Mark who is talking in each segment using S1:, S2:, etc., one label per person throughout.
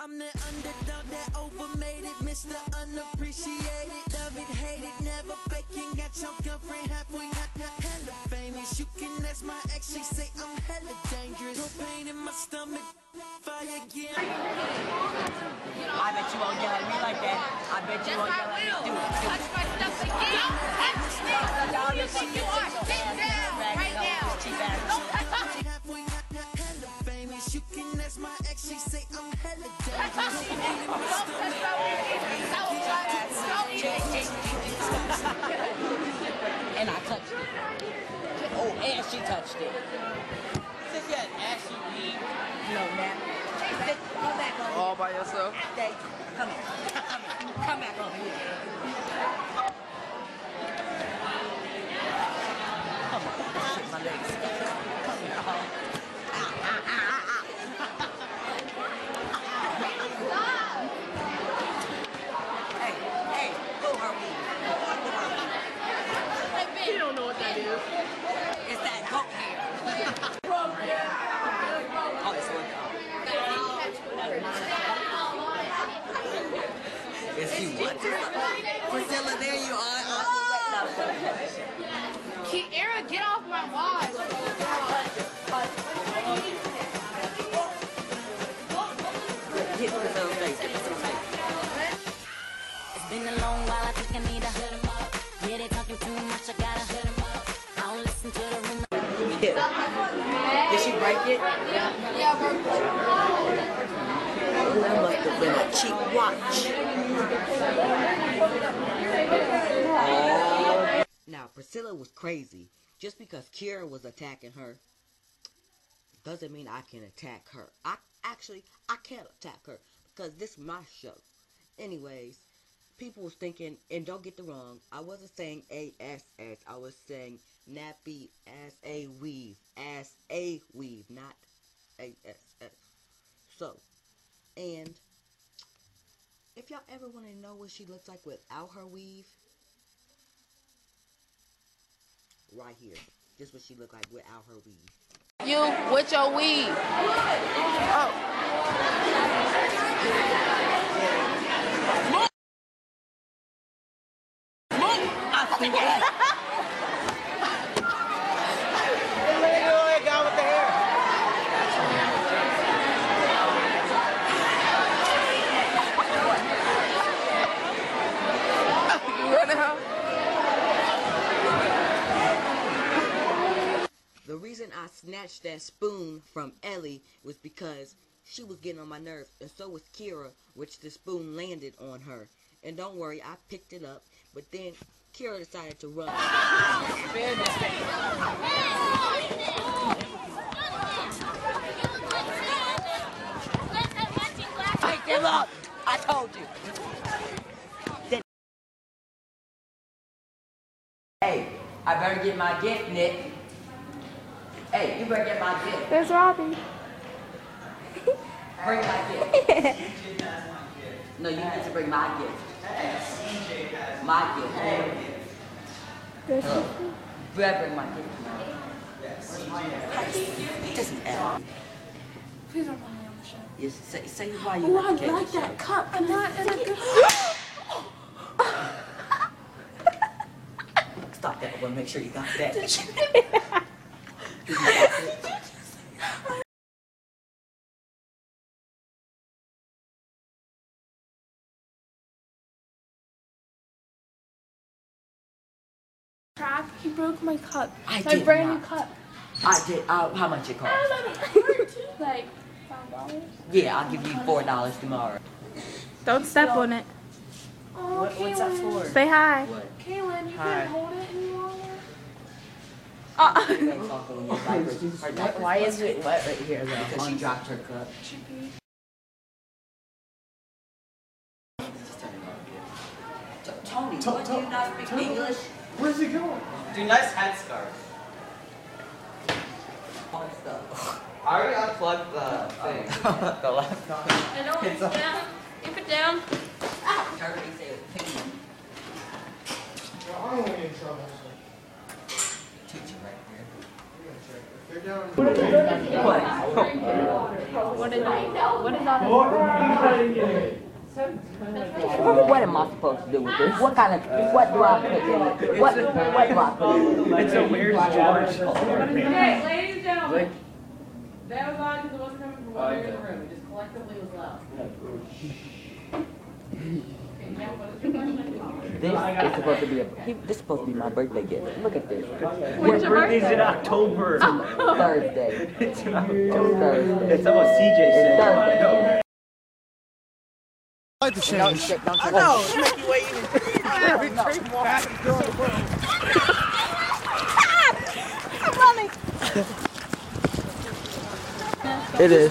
S1: I'm the underdog that overmade it, Mr. Unappreciated. Love it, hate it, never faking. Got your girlfriend halfway, ha- ha- hella famous. You can ask my ex, she say I'm hella dangerous. Propane in my stomach, fire again.
S2: I bet you won't yell at me like that. I bet you won't yell at me. Do it. Do
S3: Touch my stuff again. Touch me. Who you think you are? Sit down
S2: touched it.
S4: Since you had ashy weed.
S2: No, man. Come back over
S5: All by yourself?
S2: here. Come here. Come here. Come back over here. Come on. Shit, my legs. Come here. Oh. Ow, ow, ow, ow, ow. Hey, hey, who are we? Who are we?
S3: You don't know what that is.
S2: It's that goat hair. oh, it's working. It's you. What? Priscilla, there you are.
S3: Keep, Era, get off my watch.
S2: Hit Priscilla's face. Hit Priscilla's face.
S6: It's been a long while, I think I need a hit 'em up. Yeah, they talking too much, I gotta hit 'em up. I don't listen to the rumors.
S2: Yeah. Did she break it?
S3: Yeah, bro.
S2: That must have been a cheap watch. Oh. Now, Priscilla was crazy. Just because Kira was attacking her doesn't mean I can attack her. I actually I can't attack her because this is my show. Anyways, people was thinking, and don't get the wrong, I wasn't saying ASS. I was saying nappy as a weave, as a weave, not ASS. So, and if y'all ever want to know what she looks like without her weave, right here. This is what she look like without her weave.
S3: You with your weed. Oh.
S4: Guy with the hair.
S2: The reason I snatched that spoon from Ellie was because she was getting on my nerves, and so was Kira, which the spoon landed on her. And don't worry, I picked it up, but then Kira decided to run. Up! I told you. Hey, I better get my gift, Nick. Hey, you better get my gift.
S7: There's Robbie.
S2: Bring my gift. No, you need to bring my gift. My gift.
S7: There's
S2: You better bring my gift. Yes. Doesn't matter.
S7: Please don't put me on the show.
S2: You say, say why you
S7: Oh, I
S2: like the
S7: like that cup. I'm not in a good.
S2: Stop that. one. make sure you got that.
S7: Crap, he broke my cup.
S2: I
S7: my
S2: did
S7: brand
S2: not.
S7: new cup.
S2: I did. Uh, how much it cost?
S7: like five dollars.
S2: Yeah, I'll give you four dollars tomorrow.
S7: Don't step on it.
S4: Oh, What, what's that for?
S7: Say hi.
S2: What?
S7: Kaylynd, you
S4: Hi.
S7: can't hold it any longer.
S2: You ain't talking when your diapers- her diapers
S4: Why is it wet right here though?
S2: Because she dropped her cup.
S7: Should be.
S2: Just turn it off. T- Tony, what do you not speak English?
S5: Where's he going?
S4: Do nice headscarf.
S2: All stuff.
S4: I already unplugged the thing. the laptop.
S3: I don't
S4: It's
S3: put
S4: a-
S3: down. Ah! You put down.
S2: Turkey said, pick him.
S5: Well, I don't want to get in trouble.
S2: Teacher right here.
S5: We're gonna check this.
S7: What is what is on
S2: What am I supposed to do with this? What kind of, what do I put in it? What, what do I put in it?
S8: It's a weird George.
S4: Okay, ladies and gentlemen. That was on because it wasn't coming from one area of the room. It just collectively was loud. Okay, now what is your question?
S2: This is supposed to be a, he- this is supposed to be my birthday gift. Look at this.
S8: Your birthday's in October.
S2: Thursday.
S8: It's in October.
S2: Thursday.
S8: It's what CJ
S2: It's
S8: said.
S2: Thursday.
S9: I like the change.
S2: Don't shake, don't shake.
S9: It is.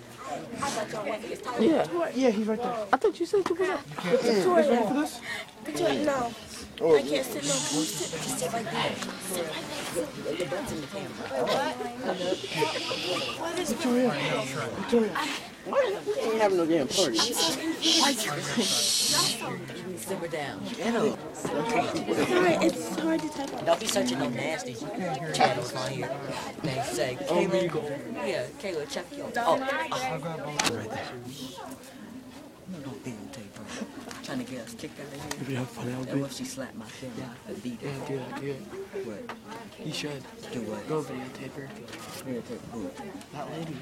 S9: Yeah. Yeah, he's right there. I thought you said you were. He's ready for this?
S7: No. Oh. I can't sit no more. Sit, just sit like that.
S9: Victoria. Victoria. Why ain't having no damn party?
S2: Simmer down.
S7: Sorry, it's hard to type on.
S2: Don't be such a no nasty channels on here. They say, Kayla. Yeah, Kayla, check your. Oh, don't videotape her. Trying to get us kicked out of here.
S9: Maybe how funny that
S2: That
S9: would
S2: was she slapped my camera. I beat her.
S9: Yeah, do that, do it.
S2: What?
S9: You should.
S2: Do what?
S9: Go videotape her.
S2: Videotape who?
S9: That lady.